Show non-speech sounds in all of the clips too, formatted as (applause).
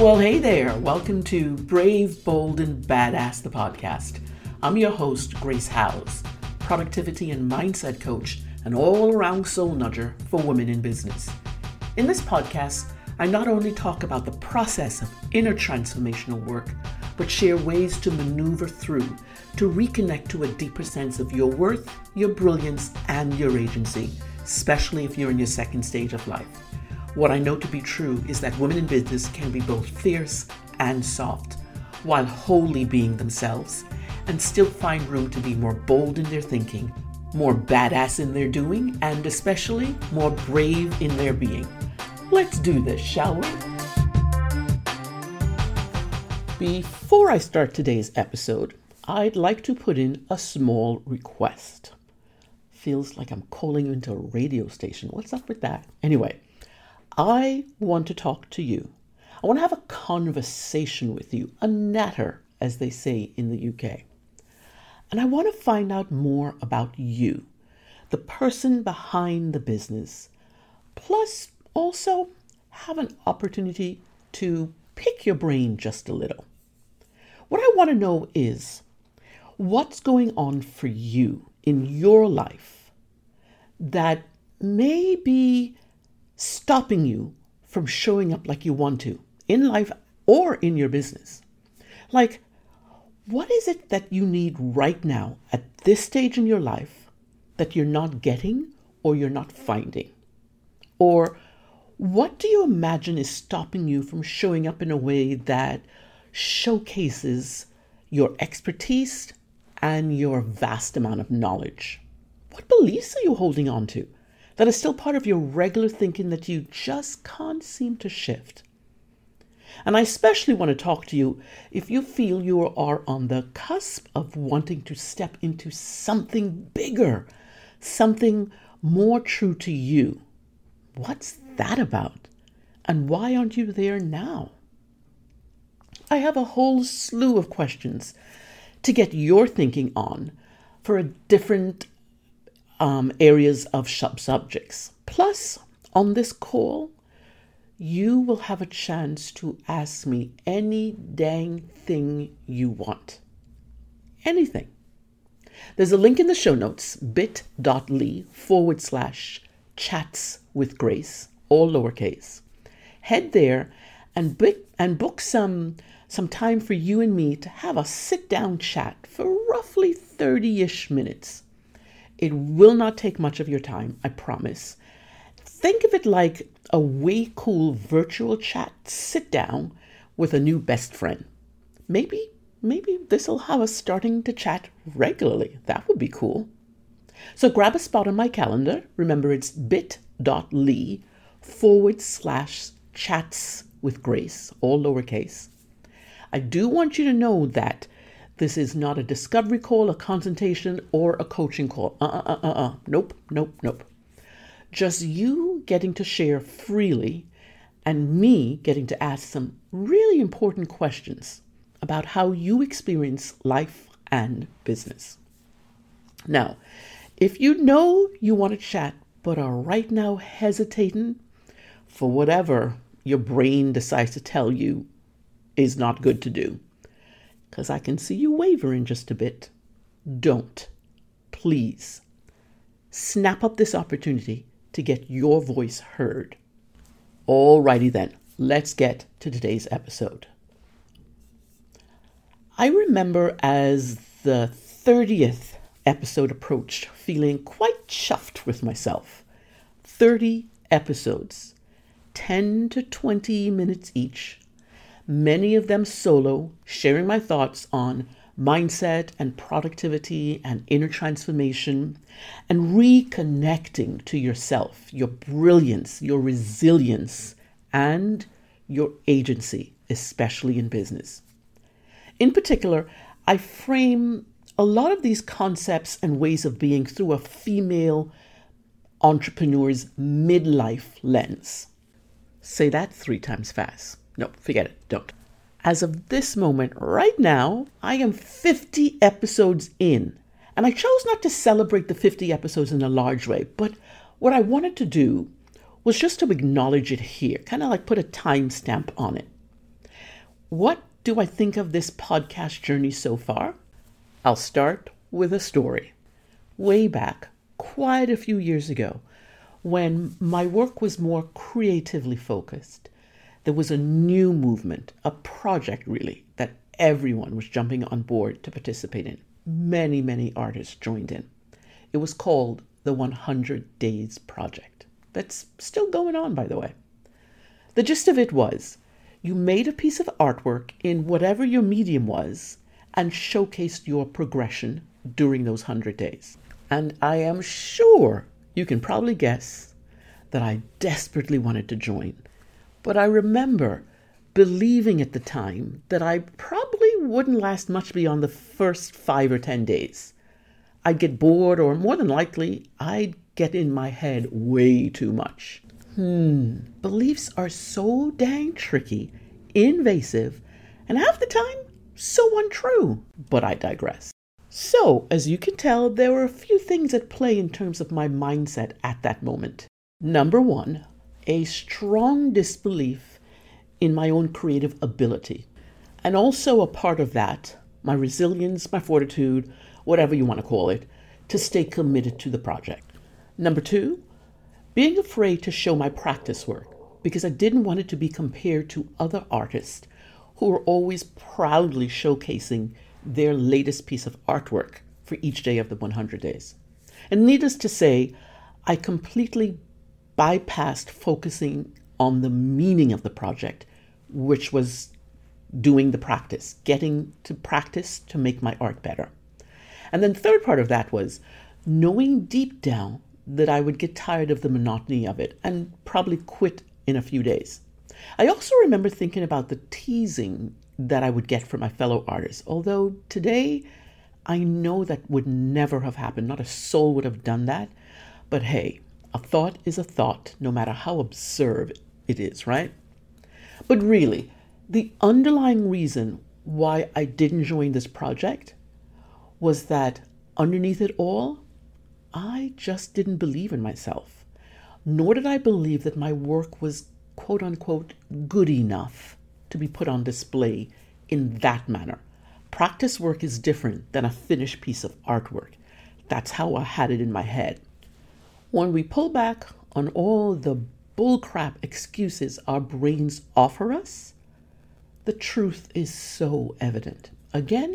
Well, hey there. Welcome to Brave, Bold, and Badass, the podcast. I'm your host, Grace Howes, productivity and mindset coach, and all around soul nudger for women in business. In this podcast, I not only talk about the process of inner transformational work, but share ways to maneuver through to reconnect to a deeper sense of your worth, your brilliance, and your agency, especially if you're in your second stage of life. What I know to be true is that women in business can be both fierce and soft, while wholly being themselves, and still find room to be more bold in their thinking, more badass in their doing, and especially more brave in their being. Let's do this, shall we? Before I start today's episode, I'd like to put in a small request. Feels like I'm calling into a radio station. What's up with that? Anyway, I want to talk to you. I want to have a conversation with you, a natter, as they say in the UK. And I want to find out more about you, the person behind the business, plus also have an opportunity to pick your brain just a little. What I want to know is what's going on for you in your life that may be stopping you from showing up like you want to in life or in your business. Like, what is it that you need right now at this stage in your life that you're not getting or you're not finding? Or what do you imagine is stopping you from showing up in a way that showcases your expertise and your vast amount of knowledge? What beliefs are you holding on to? That is still part of your regular thinking that you just can't seem to shift. And I especially want to talk to you if you feel you are on the cusp of wanting to step into something bigger, something more true to you. What's that about? And why aren't you there now? I have a whole slew of questions to get your thinking on for a different um, areas of sub subjects. Plus, on this call, you will have a chance to ask me any dang thing you want. Anything. There's a link in the show notes bit.ly forward slash chats with grace, all lowercase. Head there and, book, and book some, some time for you and me to have a sit down chat for roughly 30 ish minutes. It will not take much of your time, I promise. Think of it like a way cool virtual chat sit down with a new best friend. Maybe, maybe this'll have us starting to chat regularly. That would be cool. So grab a spot on my calendar. Remember, it's bit.ly forward slash chats with grace, all lowercase. I do want you to know that this is not a discovery call, a consultation, or a coaching call. Uh uh uh uh uh. Nope, nope, nope. Just you getting to share freely and me getting to ask some really important questions about how you experience life and business. Now, if you know you want to chat but are right now hesitating for whatever your brain decides to tell you is not good to do, because I can see you wavering just a bit. Don't. Please. Snap up this opportunity to get your voice heard. Alrighty then, let's get to today's episode. I remember as the 30th episode approached, feeling quite chuffed with myself. 30 episodes, 10 to 20 minutes each, many of them solo, sharing my thoughts on mindset and productivity and inner transformation and reconnecting to yourself, your brilliance, your resilience, and your agency, especially in business. In particular, I frame a lot of these concepts and ways of being through a female entrepreneur's midlife lens. Say that three times fast. No, forget it. Don't. As of this moment, right now, I am 50 episodes in. And I chose not to celebrate the 50 episodes in a large way, but what I wanted to do was just to acknowledge it here, kind of like put a timestamp on it. what do I think of this podcast journey so far? I'll start with a story. Way back, quite a few years ago, when my work was more creatively focused, there was a new movement, a project really, that everyone was jumping on board to participate in. Many, many artists joined in. It was called the 100 Days Project. That's still going on, by the way. The gist of it was you made a piece of artwork in whatever your medium was and showcased your progression during those 100 days. And I am sure you can probably guess that I desperately wanted to join. But I remember believing at the time that I probably wouldn't last much beyond the first five or 10 days. I'd get bored, or more than likely, I'd get in my head way too much. Hmm, beliefs are so dang tricky, invasive, and half the time, so untrue. But I digress. So, as you can tell, there were a few things at play in terms of my mindset at that moment. Number one, a strong disbelief in my own creative ability. And also a part of that, my resilience, my fortitude, whatever you want to call it, to stay committed to the project. Number two, being afraid to show my practice work because I didn't want it to be compared to other artists who were always proudly showcasing their latest piece of artwork for each day of the 100 days. And needless to say, I completely bypassed focusing on the meaning of the project, which was doing the practice, getting to practice to make my art better. And then, third part of that was knowing deep down that I would get tired of the monotony of it and probably quit in a few days. I also remember thinking about the teasing that I would get from my fellow artists, although today I know that would never have happened. Not a soul would have done that. But hey, a thought is a thought, no matter how absurd it is, right? But really, the underlying reason why I didn't join this project was that underneath it all, I just didn't believe in myself. Nor did I believe that my work was quote unquote good enough to be put on display in that manner. Practice work is different than a finished piece of artwork. That's how I had it in my head. When we pull back on all the bullcrap excuses our brains offer us, the truth is so evident. Again,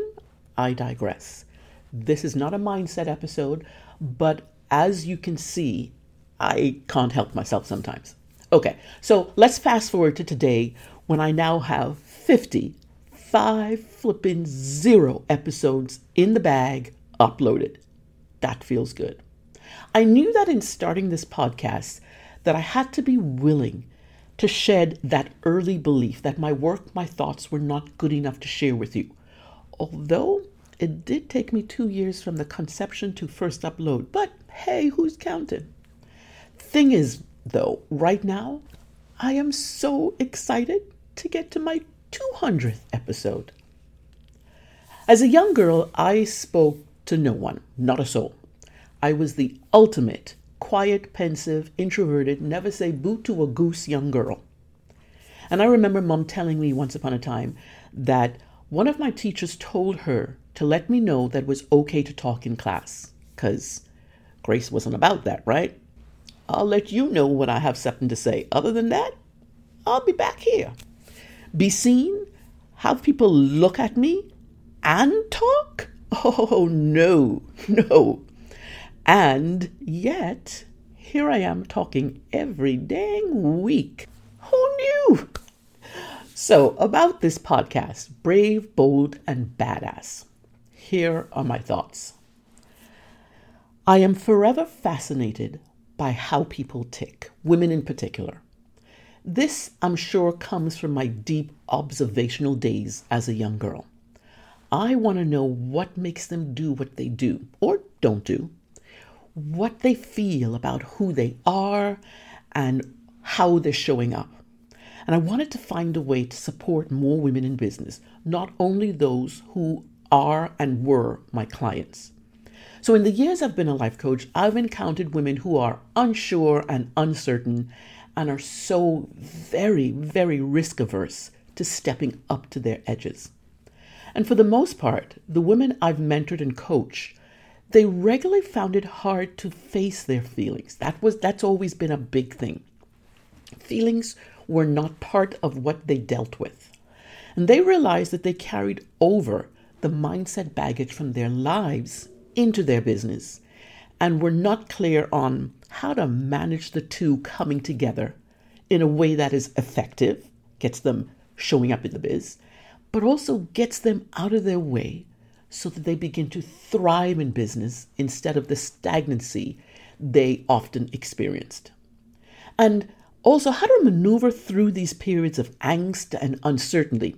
I digress. This is not a mindset episode, but as you can see, I can't help myself sometimes. Okay, so let's fast forward to today when I now have 50, five flipping zero episodes in the bag uploaded. That feels good. I knew that in starting this podcast that I had to be willing to shed that early belief that my work, my thoughts were not good enough to share with you. Although it did take me two years from the conception to first upload, but hey, who's counting? Thing is, though, right now, I am so excited to get to my 200th episode. As a young girl, I spoke to no one, not a soul. I was the ultimate quiet, pensive, introverted, never say boo to a goose young girl. And I remember mom telling me once upon a time that one of my teachers told her to let me know that it was okay to talk in class, because Grace wasn't about that, right? I'll let you know when I have something to say. Other than that, I'll be back here. Be seen, have people look at me and talk? (laughs) Oh, no, (laughs) no. And yet, here I am talking every dang week. Who knew? So, about this podcast, Brave, Bold, and Badass, here are my thoughts. I am forever fascinated by how people tick, women in particular. This, I'm sure, comes from my deep observational days as a young girl. I want to know what makes them do what they do or don't do, what they feel about who they are, and how they're showing up. And I wanted to find a way to support more women in business, not only those who are and were my clients. So, in the years I've been a life coach, I've encountered women who are unsure and uncertain and are so very, very risk averse to stepping up to their edges. And for the most part, the women I've mentored and coached, they regularly found it hard to face their feelings. That was that's always been a big thing. Feelings were not part of what they dealt with. And they realized that they carried over the mindset baggage from their lives into their business and were not clear on how to manage the two coming together in a way that is effective, gets them showing up in the biz, but also gets them out of their way so that they begin to thrive in business instead of the stagnancy they often experienced. And also, how to maneuver through these periods of angst and uncertainty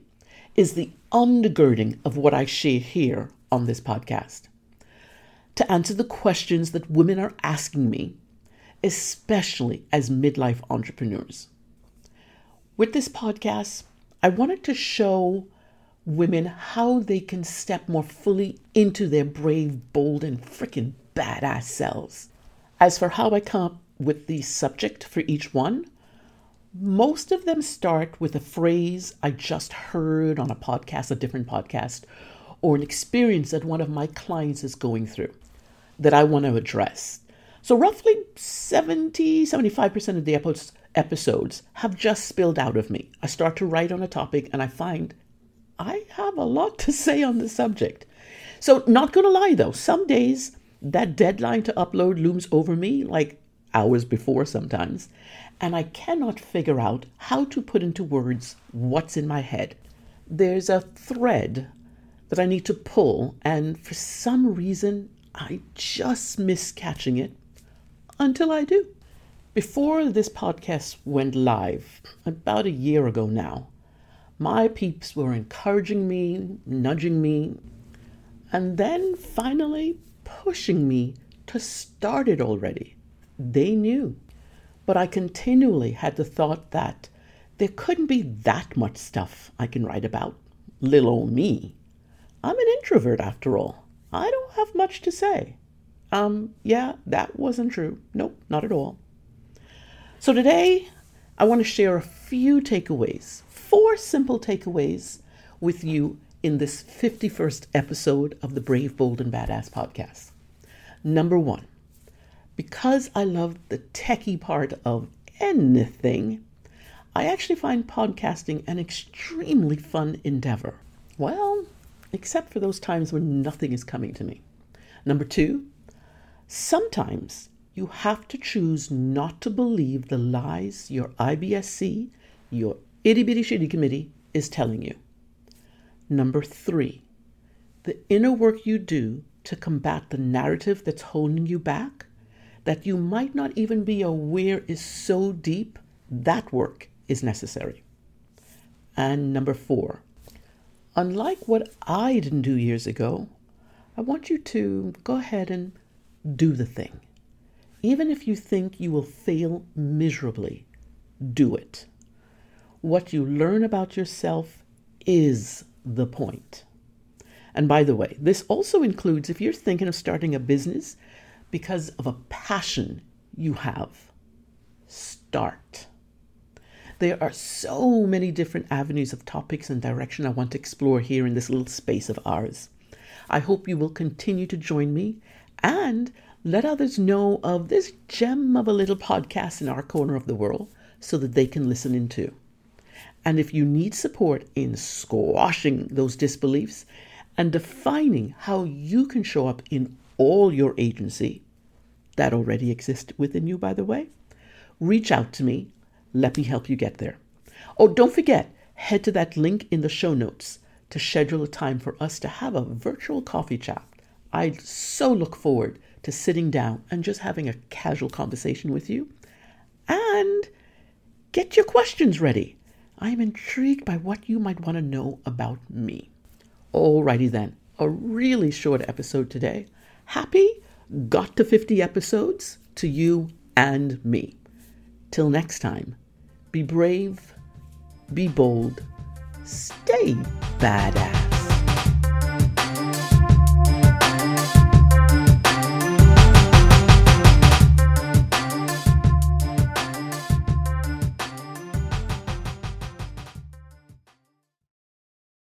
is the undergirding of what I share here on this podcast. To answer the questions that women are asking me, especially as midlife entrepreneurs. With this podcast, I wanted to show women how they can step more fully into their brave, bold, and freaking badass selves. As for how I come up with the subject for each one, most of them start with a phrase I just heard on a podcast, a different podcast, or an experience that one of my clients is going through that I want to address. So, roughly 70 75% of the episodes have just spilled out of me. I start to write on a topic and I find I have a lot to say on the subject. So, not gonna lie though, some days that deadline to upload looms over me like hours before sometimes, and I cannot figure out how to put into words what's in my head. There's a thread that I need to pull, and for some reason, I just miss catching it until I do. Before this podcast went live, about a year ago now, my peeps were encouraging me, nudging me, and then finally pushing me to start it already. They knew. But I continually had the thought that there couldn't be that much stuff I can write about. Little old me. I'm an introvert after all. I don't have much to say. Um, yeah, that wasn't true. Nope, not at all. So today, I want to share a few takeaways, four simple takeaways with you in this 51st episode of the Brave, Bold, and Badass podcast. Number one, because I love the techie part of anything, I actually find podcasting an extremely fun endeavor. Well, except for those times when nothing is coming to me. Number two, sometimes you have to choose not to believe the lies your IBSC, your itty bitty shitty committee, is telling you. Number three, the inner work you do to combat the narrative that's holding you back that you might not even be aware is so deep, that work is necessary. And number four, unlike what I didn't do years ago, I want you to go ahead and do the thing. Even if you think you will fail miserably, do it. What you learn about yourself is the point. And by the way, this also includes if you're thinking of starting a business because of a passion you have. Start. There are so many different avenues of topics and direction I want to explore here in this little space of ours. I hope you will continue to join me and let others know of this gem of a little podcast in our corner of the world so that they can listen in too. And if you need support in squashing those disbeliefs and defining how you can show up in all your agency that already exists within you, by the way, reach out to me. Let me help you get there. Oh, don't forget, head to that link in the show notes to schedule a time for us to have a virtual coffee chat. I so look forward to sitting down and just having a casual conversation with you. And get your questions ready. I am intrigued by what you might want to know about me. Alrighty then, a really short episode today. Happy got to 50 episodes to you and me. Till next time, be brave, be bold, stay badass.